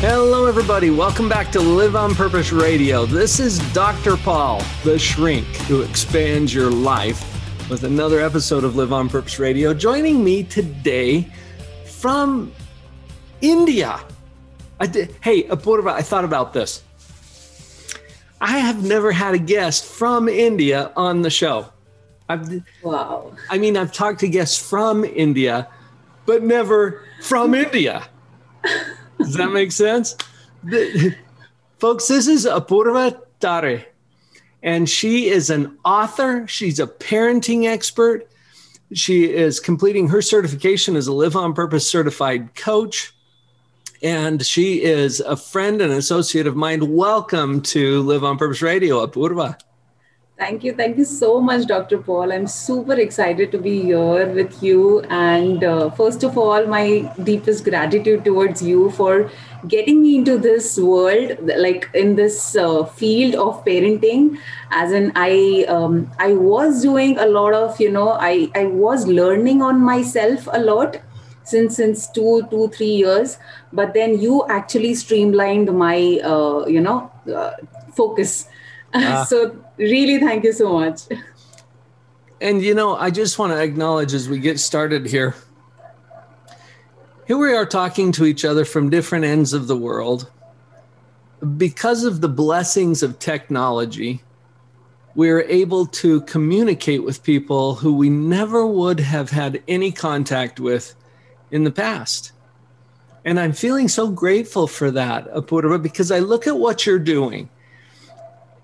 Hello, everybody. Welcome back to Live on Purpose Radio. This is Dr. Paul, the shrink who expands your life, with another episode of Live on Purpose Radio. Joining me today from India. I did, hey, uh, Apurva, I thought about this. I have never had a guest from India on the show. I've, wow. I mean, I've talked to guests from India, but never from India. Does that make sense? The, folks, this is Apurva Tare, and she is an author. She's a parenting expert. She is completing her certification as a Live on Purpose certified coach. And she is a friend and associate of mine. Welcome to Live on Purpose Radio, Apurva. Thank you. Thank you so much, Dr. Paul. I'm super excited to be here with you. And uh, first of all, my deepest gratitude towards you for getting me into this world, like in this uh, field of parenting. As in, I um, I was doing a lot of, you know, I I was learning on myself a lot since since two two three years. But then you actually streamlined my, uh, you know, uh, focus. Uh. so really thank you so much. And you know i just want to acknowledge as we get started here here we are talking to each other from different ends of the world. Because of the blessings of technology we're able to communicate with people who we never would have had any contact with in the past. And i'm feeling so grateful for that apurva because i look at what you're doing.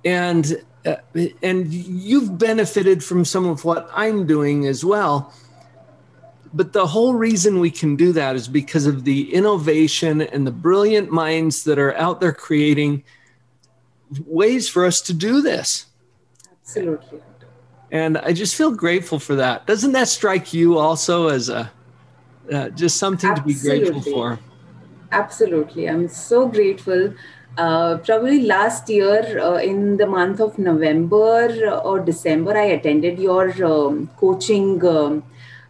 And uh, and you've benefited from some of what I'm doing as well. But the whole reason we can do that is because of the innovation and the brilliant minds that are out there creating ways for us to do this. Absolutely. And I just feel grateful for that. Doesn't that strike you also as a uh, just something Absolutely. to be grateful for? Absolutely. I'm so grateful uh, probably last year uh, in the month of November or December, I attended your um, coaching um,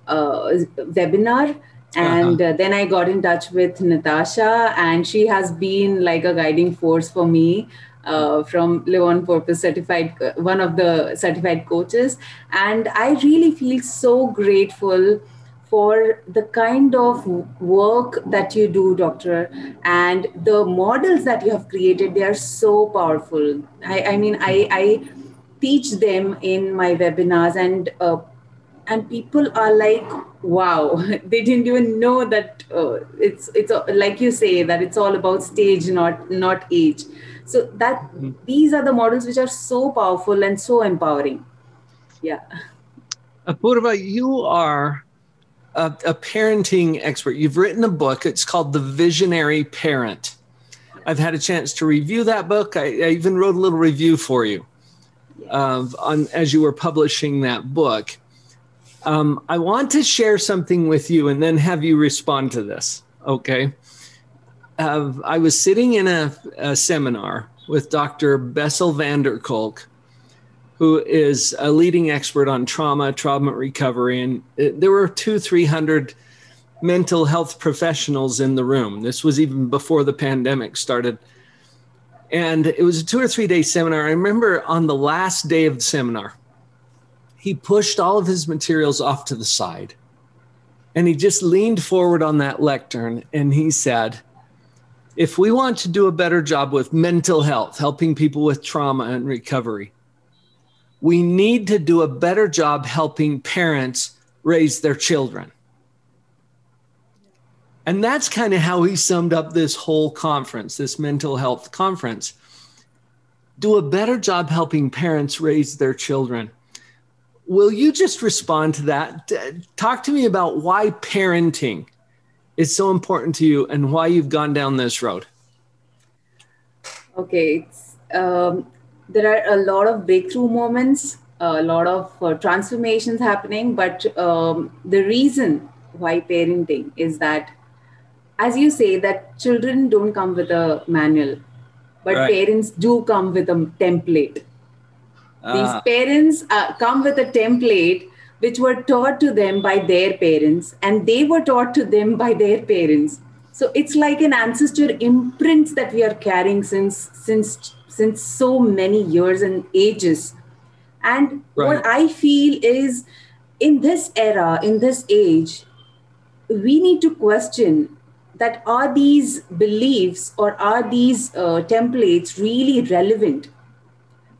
uh, webinar. And uh-huh. then I got in touch with Natasha, and she has been like a guiding force for me. Uh, from Live on Purpose certified, uh, one of the certified coaches. And I really feel so grateful for the kind of work that you do, doctor, and the models that you have created. They are so powerful. I, I mean, I, I teach them in my webinars, and uh, and people are like, "Wow!" they didn't even know that uh, it's it's uh, like you say that it's all about stage, not not age. So that mm-hmm. these are the models which are so powerful and so empowering. Yeah. Apurva, you are a, a parenting expert. You've written a book. It's called The Visionary Parent. I've had a chance to review that book. I, I even wrote a little review for you uh, on as you were publishing that book. Um, I want to share something with you and then have you respond to this. Okay. Uh, I was sitting in a, a seminar with Dr. Bessel van der Kolk, who is a leading expert on trauma, trauma recovery. And there were two, 300 mental health professionals in the room. This was even before the pandemic started. And it was a two or three day seminar. I remember on the last day of the seminar, he pushed all of his materials off to the side and he just leaned forward on that lectern and he said, if we want to do a better job with mental health, helping people with trauma and recovery, we need to do a better job helping parents raise their children. And that's kind of how he summed up this whole conference, this mental health conference. Do a better job helping parents raise their children. Will you just respond to that? Talk to me about why parenting is so important to you and why you've gone down this road. Okay. Um, there are a lot of breakthrough moments a lot of uh, transformations happening but um, the reason why parenting is that as you say that children don't come with a manual but right. parents do come with a template these ah. parents uh, come with a template which were taught to them by their parents and they were taught to them by their parents so it's like an ancestor imprints that we are carrying since since since so many years and ages. And right. what i feel is in this era in this age we need to question that are these beliefs or are these uh, templates really relevant?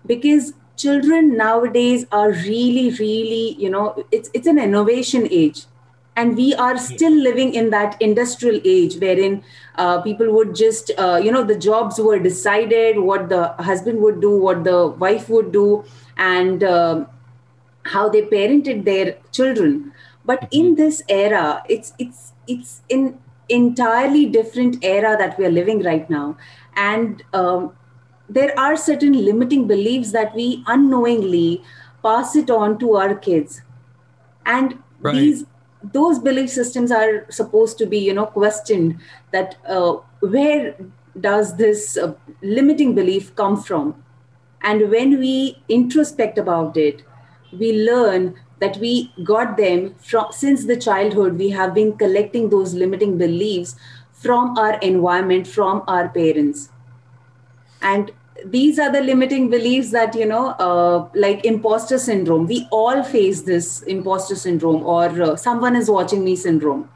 Because children nowadays are really really you know it's it's an innovation age and we are still living in that industrial age wherein uh, people would just uh, you know the jobs were decided what the husband would do what the wife would do and uh, how they parented their children but mm-hmm. in this era it's it's it's in entirely different era that we are living right now and um, there are certain limiting beliefs that we unknowingly pass it on to our kids and right. these those belief systems are supposed to be you know questioned that uh, where does this uh, limiting belief come from? And when we introspect about it we learn that we got them from since the childhood we have been collecting those limiting beliefs from our environment from our parents. And these are the limiting beliefs that you know uh, like imposter syndrome. We all face this imposter syndrome or uh, someone is watching me syndrome.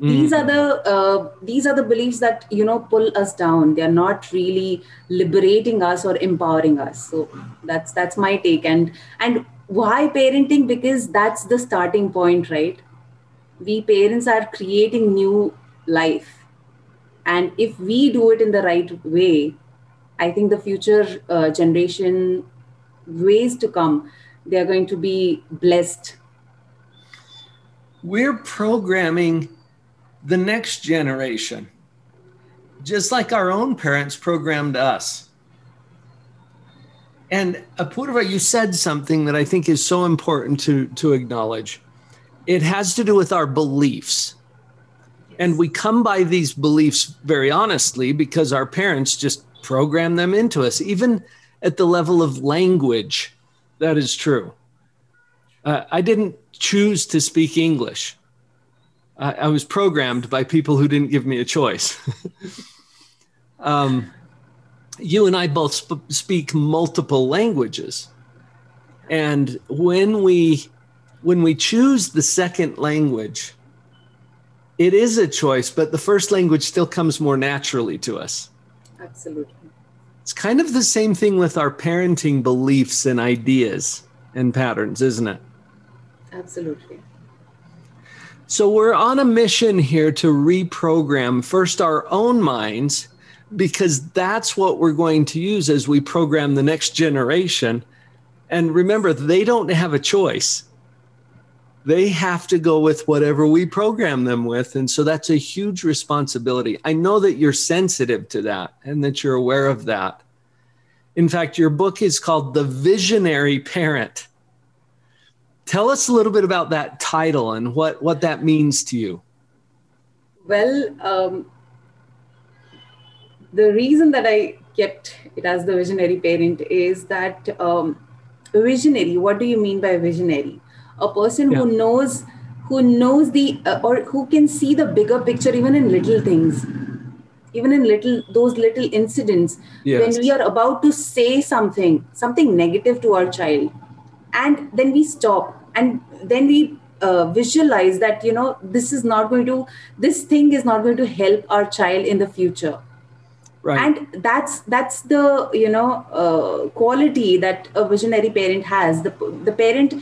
Mm. these are the uh, these are the beliefs that you know pull us down. They are not really liberating us or empowering us. So that's that's my take. And and why parenting? Because that's the starting point right? We parents are creating new life. And if we do it in the right way I think the future uh, generation, ways to come, they are going to be blessed. We're programming the next generation, just like our own parents programmed us. And Apurva, you said something that I think is so important to, to acknowledge. It has to do with our beliefs. And we come by these beliefs very honestly because our parents just program them into us, even at the level of language. That is true. Uh, I didn't choose to speak English. I, I was programmed by people who didn't give me a choice. um, you and I both sp- speak multiple languages, and when we when we choose the second language, it is a choice, but the first language still comes more naturally to us. Absolutely. It's kind of the same thing with our parenting beliefs and ideas and patterns, isn't it? Absolutely. So we're on a mission here to reprogram first our own minds because that's what we're going to use as we program the next generation. And remember, they don't have a choice they have to go with whatever we program them with. And so that's a huge responsibility. I know that you're sensitive to that and that you're aware of that. In fact, your book is called The Visionary Parent. Tell us a little bit about that title and what, what that means to you. Well, um, the reason that I kept it as the visionary parent is that um, visionary, what do you mean by visionary? A person yeah. who knows who knows the uh, or who can see the bigger picture even in little things even in little those little incidents yes. when we are about to say something something negative to our child and then we stop and then we uh, visualize that you know this is not going to this thing is not going to help our child in the future right. and that's that's the you know uh, quality that a visionary parent has. The the parent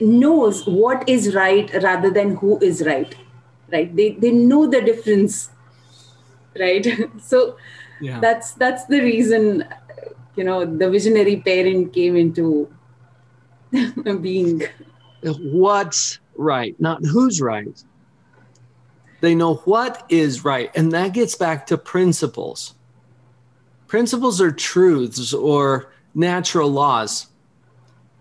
knows what is right rather than who is right. Right? They they know the difference. Right? So yeah. that's that's the reason you know the visionary parent came into being. What's right not who's right. They know what is right. And that gets back to principles Principles are truths or natural laws.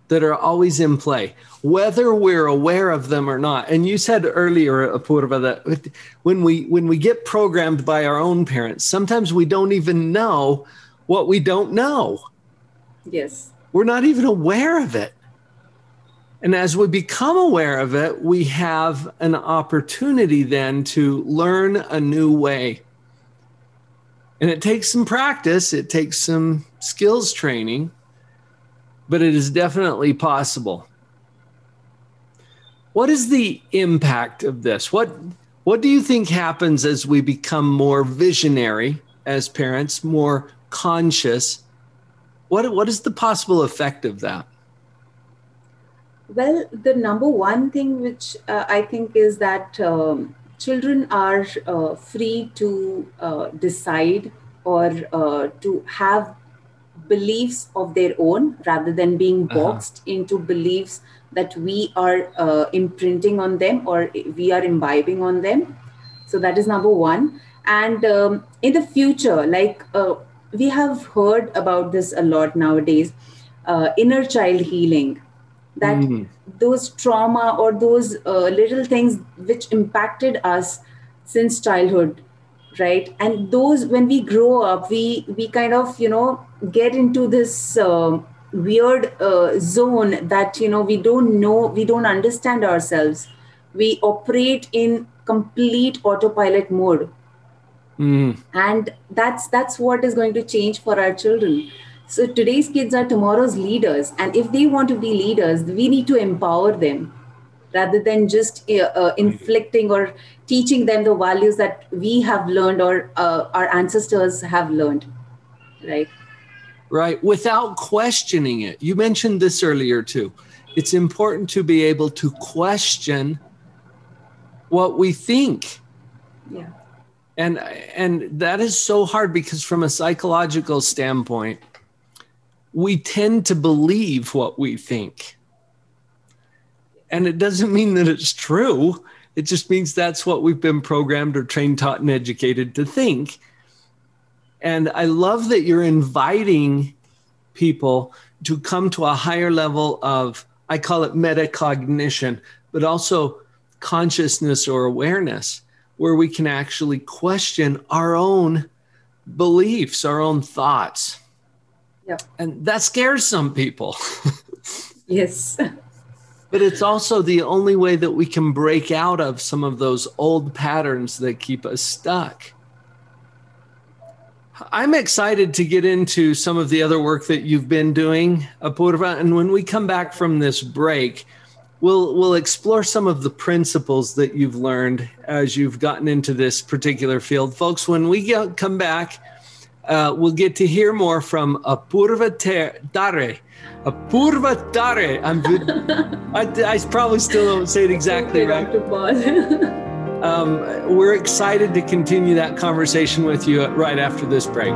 that are always in play, whether we're aware of them or not. And you said earlier, Apurva, that when we when we get programmed by our own parents, sometimes we don't even know what we don't know. Yes. We're not even aware of it. And as we become aware of it, we have an opportunity then to learn a new way. And it takes some practice, it takes some skills training, but it is definitely possible. What is the impact of this? What what do you think happens as we become more visionary as parents, more conscious? What what is the possible effect of that? Well, the number one thing which uh, I think is that um, children are uh, free to uh, decide or uh, to have beliefs of their own rather than being uh-huh. boxed uh-huh. into beliefs that we are uh, imprinting on them or we are imbibing on them. So that is number one. And um, in the future, like uh, we have heard about this a lot nowadays inner child healing that mm. those trauma or those uh, little things which impacted us since childhood right and those when we grow up we we kind of you know get into this uh, weird uh, zone that you know we don't know we don't understand ourselves we operate in complete autopilot mode mm. and that's that's what is going to change for our children so today's kids are tomorrow's leaders. And if they want to be leaders, we need to empower them rather than just uh, uh, inflicting or teaching them the values that we have learned or uh, our ancestors have learned. Right. Right. Without questioning it. You mentioned this earlier too. It's important to be able to question what we think. Yeah. And and that is so hard because from a psychological standpoint, we tend to believe what we think. And it doesn't mean that it's true. It just means that's what we've been programmed or trained, taught, and educated to think. And I love that you're inviting people to come to a higher level of, I call it metacognition, but also consciousness or awareness, where we can actually question our own beliefs, our own thoughts. Yep. And that scares some people. yes. But it's also the only way that we can break out of some of those old patterns that keep us stuck. I'm excited to get into some of the other work that you've been doing, Apurva. And when we come back from this break, we'll we'll explore some of the principles that you've learned as you've gotten into this particular field, folks. When we get, come back, uh, we'll get to hear more from Apurva Tare. Apurva Tare. I'm good. I, I, probably still don't say it exactly right. um, we're excited to continue that conversation with you right after this break.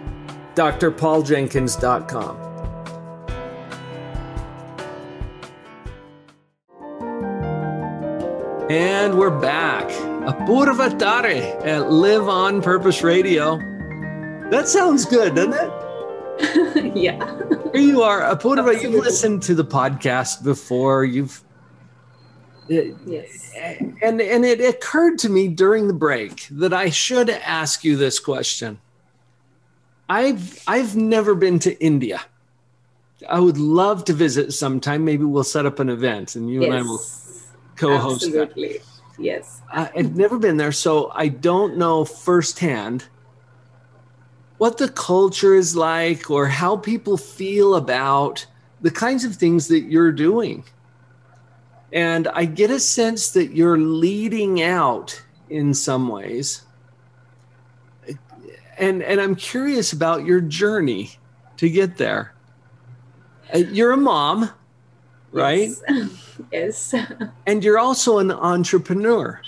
drpauljenkins.com. And we're back. Apurva Tare at Live on Purpose Radio. That sounds good, doesn't it? yeah. Here you are. Apurva, you've listened to the podcast before. You've uh, yes. And and it occurred to me during the break that I should ask you this question. I've I've never been to India. I would love to visit sometime. Maybe we'll set up an event and you yes. and I will co-host. Absolutely. yes. I've never been there, so I don't know firsthand what the culture is like or how people feel about the kinds of things that you're doing. And I get a sense that you're leading out in some ways. And, and I'm curious about your journey to get there. Uh, you're a mom, right? Yes. yes. and you're also an entrepreneur.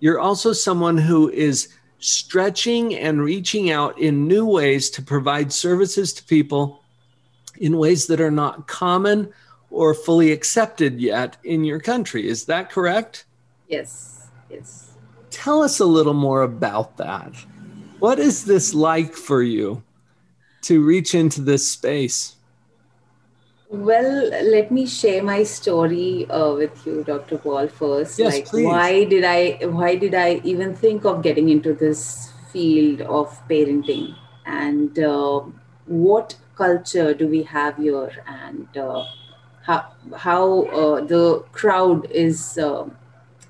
You're also someone who is stretching and reaching out in new ways to provide services to people in ways that are not common or fully accepted yet in your country. Is that correct? Yes, yes. Tell us a little more about that. What is this like for you to reach into this space? Well, let me share my story uh, with you, Dr. Paul. First, yes, like please. why did I why did I even think of getting into this field of parenting, and uh, what culture do we have here, and uh, how how uh, the crowd is uh,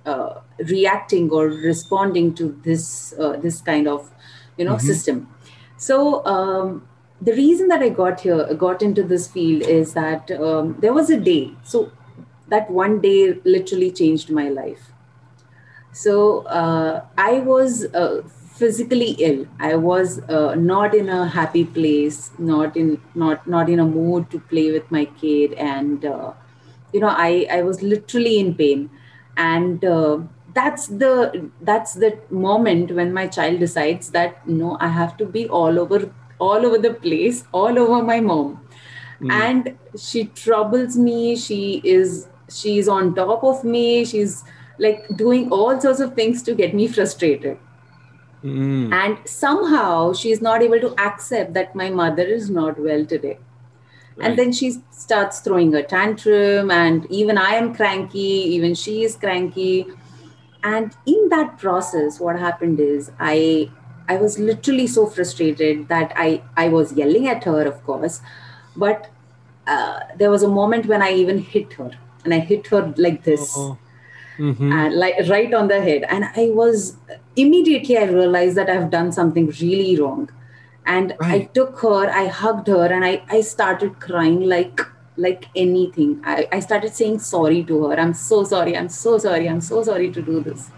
uh, reacting or responding to this this kind of you know mm-hmm. system. So. Um, the reason that I got here, got into this field is that um, there was a day. So that one day literally changed my life. So uh, I was uh, physically ill. I was uh, not in a happy place, not in not not in a mood to play with my kid, and uh, you know I I was literally in pain, and uh, that's the that's the moment when my child decides that no I have to be all over all over the place, all over my mom. Mm. And she troubles me. She is she's on top of me. She's like doing all sorts of things to get me frustrated. Mm. And somehow she's not able to accept that my mother is not well today. Right. And then she starts throwing a tantrum, and even I am cranky, even she is cranky. And in that process, what happened is I I was literally so frustrated that I, I was yelling at her, of course, but uh, there was a moment when I even hit her and I hit her like this. Oh. Mm-hmm. And like right on the head and i was immediately i realized that i've done something really wrong and right. i took her i hugged her and I, I started crying like like anything I, I started saying sorry to her i'm so sorry i'm so sorry i'm so sorry to do this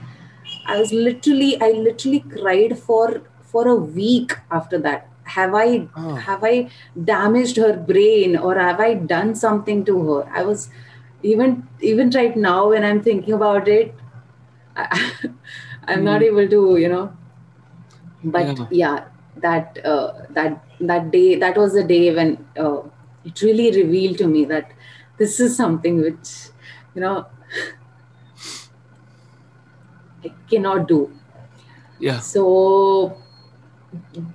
I was literally, I literally cried for for a week after that. Have I oh. have I damaged her brain or have I done something to her? I was even even right now when I'm thinking about it, I, am mm. not able to, you know. But yeah, yeah that uh, that that day that was the day when uh, it really revealed to me that this is something which you know I cannot do. Yeah. So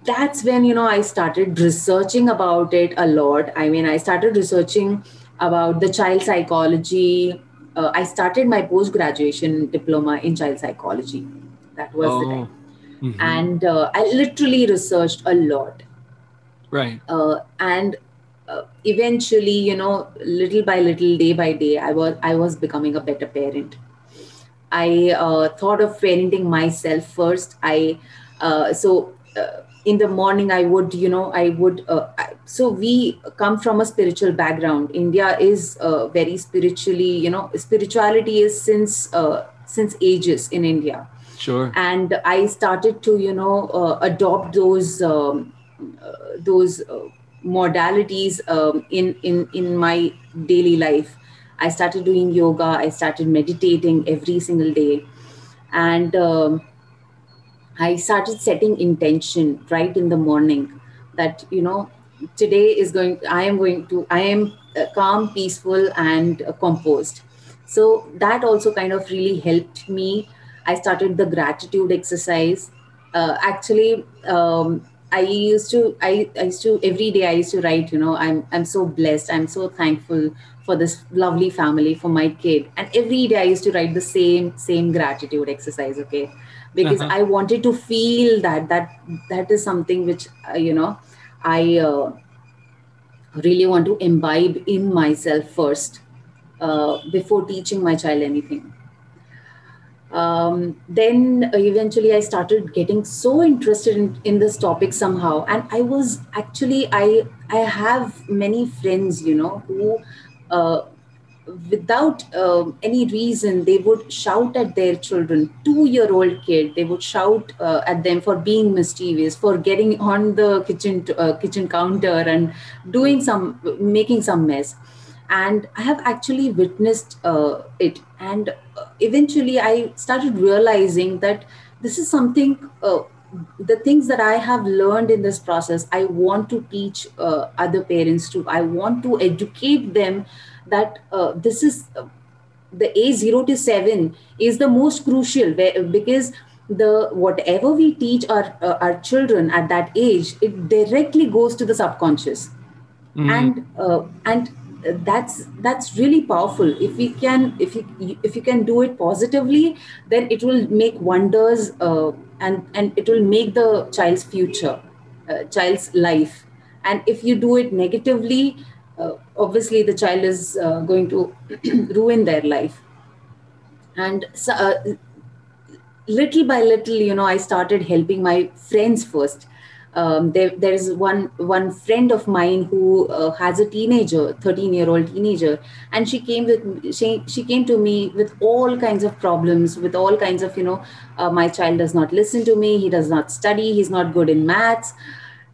that's when you know I started researching about it a lot. I mean, I started researching about the child psychology. Uh, I started my post graduation diploma in child psychology. That was oh. the time. Mm-hmm. And uh, I literally researched a lot. Right. Uh, and uh, eventually, you know, little by little, day by day, I was I was becoming a better parent. I uh, thought of parenting myself first. I uh, so uh, in the morning I would you know I would uh, so we come from a spiritual background. India is uh, very spiritually you know spirituality is since uh, since ages in India. Sure. And I started to you know adopt those um, those modalities um, in in in my daily life I started doing yoga. I started meditating every single day. And um, I started setting intention right in the morning that, you know, today is going, I am going to, I am uh, calm, peaceful, and uh, composed. So that also kind of really helped me. I started the gratitude exercise. Uh, actually, um, I used to, I, I used to, every day I used to write, you know, I'm, I'm so blessed. I'm so thankful for this lovely family for my kid and every day i used to write the same same gratitude exercise okay because uh-huh. i wanted to feel that that that is something which uh, you know i uh, really want to imbibe in myself first uh, before teaching my child anything um, then eventually i started getting so interested in, in this topic somehow. And i was actually i i have many friends you know who uh, without uh, any reason they would shout at their children two year old kid. They would shout uh, at them for being mischievous for getting on the kitchen uh, kitchen counter and doing some making some mess. And i have actually witnessed uh, it. And uh, eventually i started realizing that this is something uh, the things that i have learned in this process i want to teach uh, other parents too i want to educate them that uh, this is uh, the age 0 to 7 is the most crucial where, because the whatever we teach our our children at that age it directly goes to the subconscious mm. and and that's that's really powerful. If we can if you if you can do it positively then it will make wonders uh, and and it will make the child's future uh, child's life. And if you do it negatively uh, obviously the child is uh, going to ruin their life. And so, uh, little by little you know i started helping my friends first um, there, there is one one friend of mine who uh, has a teenager 13 year old teenager and she came with she, she came to me with all kinds of problems with all kinds of you know uh, my child does not listen to me he does not study he's not good in maths.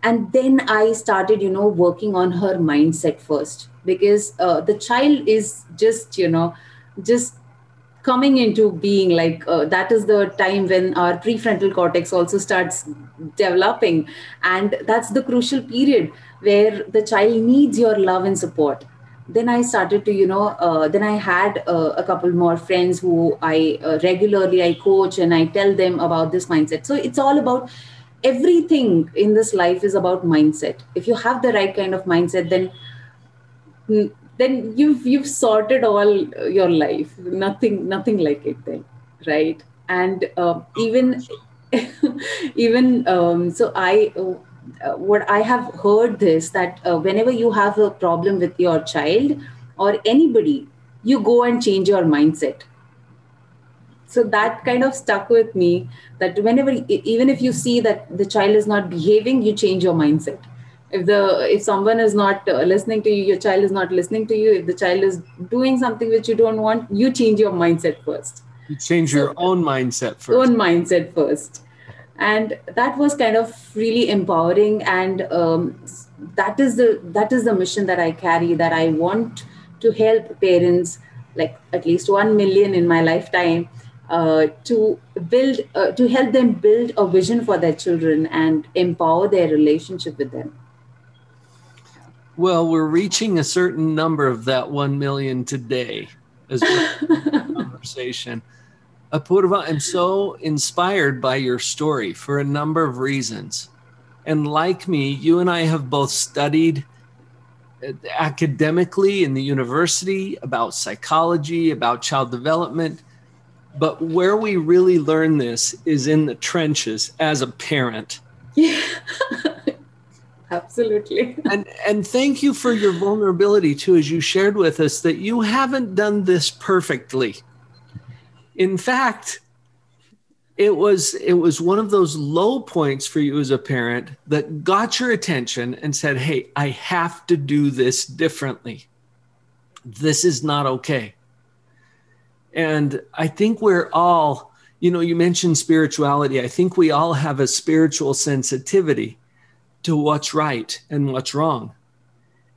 And then i started you know working on her mindset first because uh, the child is just you know just coming into being like uh, that is the time when our prefrontal cortex also starts developing. And that's the crucial period where the child needs your love and support. Then i started to you know uh, then i had uh, a couple more friends who i uh, regularly i coach and i tell them about this mindset. So it's all about everything in this life is about mindset. If you have the right kind of mindset then then you've you've sorted all your life. Nothing nothing like it then right? And uh, even even um, so i uh, what i have heard this that uh, whenever you have a problem with your child or anybody you go and change your mindset. So that kind of stuck with me that whenever even if you see that the child is not behaving you change your mindset if the if someone is not uh, listening to you your child is not listening to you if the child is doing something which you don't want you change your mindset first. You change so, your own mindset first. own mindset first. And that was kind of really empowering and um, that is the that is the mission that i carry that i want to help parents like at least 1 million in my lifetime uh, to build uh, to help them build a vision for their children and empower their relationship with them well, we're reaching a certain number of that 1 million today as a conversation. Apurva, I'm so inspired by your story for a number of reasons. And like me, you and I have both studied uh, academically in the university about psychology, about child development. But where we really learn this is in the trenches as a parent. Yeah. Absolutely. and and thank you for your vulnerability too as you shared with us that you haven't done this perfectly. In fact, it was it was one of those low points for you as a parent that got your attention and said, "Hey, I have to do this differently. This is not okay." And I think we're all, you know, you mentioned spirituality. I think we all have a spiritual sensitivity to what's right and what's wrong.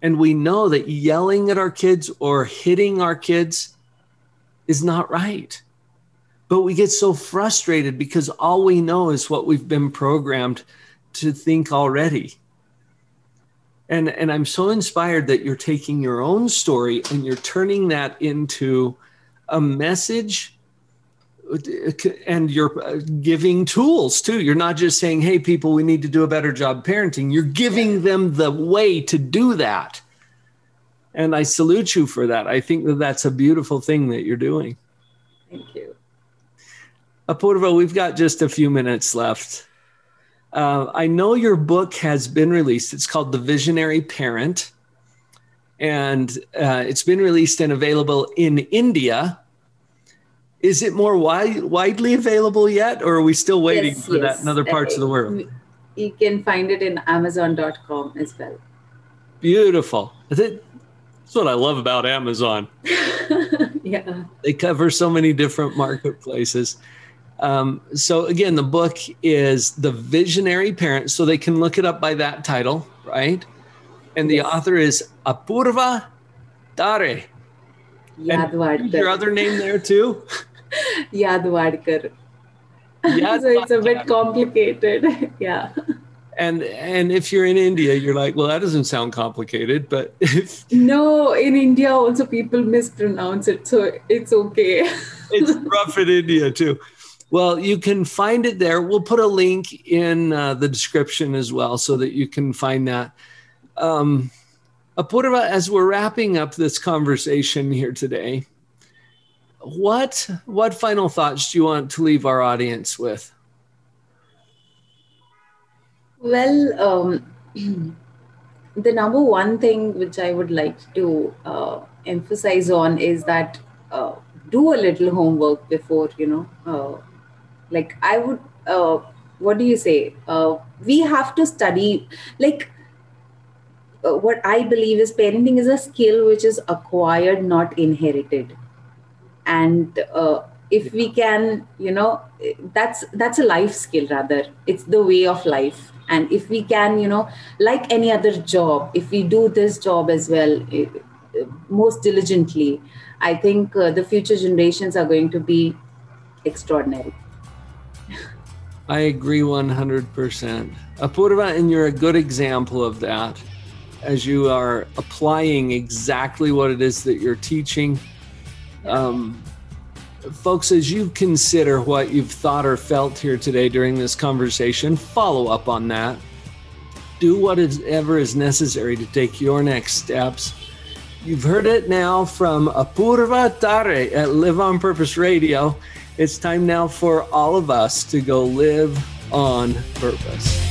And we know that yelling at our kids or hitting our kids is not right. But we get so frustrated because all we know is what we've been programmed to think already. And, and I'm so inspired that you're taking your own story and you're turning that into a message and you're uh, giving tools too. You're not just saying, "Hey, people, we need to do a better job parenting." You're giving them the way to do that, and I salute you for that. I think that that's a beautiful thing that you're doing. Thank you, Apurva. We've got just a few minutes left. Uh, I know your book has been released. It's called The Visionary Parent, and uh, it's been released and available in India is it more wide, widely available yet, or are we still waiting Yes, for yes. that in other parts of the world? You can find it in Amazon.com as well. Beautiful. That's what I love about Amazon. yeah. They cover so many different marketplaces. Um, so again, the book is The Visionary Parent. So they can look it up by that title, right? And the Yes. author is Apurva Tare. And your other name there too? Yadwadkar. Yadwadkar. so it's a bit complicated. yeah. And and if you're in India, you're like, well, that doesn't sound complicated. But if No, in India also people mispronounce it, so it's okay. it's rough in India too. Well, you can find it there. We'll put a link in uh, the description as well so that you can find that. Um, Apurva, as we're wrapping up this conversation here today, what what final thoughts do you want to leave our audience with? Well, um, the number one thing which I would like to uh, emphasize on is that uh, do a little homework before, you know, uh, like I would, uh, what do you say? Uh, we have to study, like, uh, what I believe is parenting is a skill which is acquired, not inherited. And uh, if we can, you know, that's that's a life skill rather. It's the way of life and if we can you know like any other job if we do this job as well eh, most diligently i think uh, the future generations are going to be extraordinary I agree 100%. Apurva, and you're a good example of that as you are applying exactly what it is that you're teaching. Um, folks, as you consider what you've thought or felt here today during this conversation, follow up on that. Do whatever is necessary to take your next steps. You've heard it now from Apurva Tare at Live on Purpose Radio. It's time now for all of us to go live on purpose.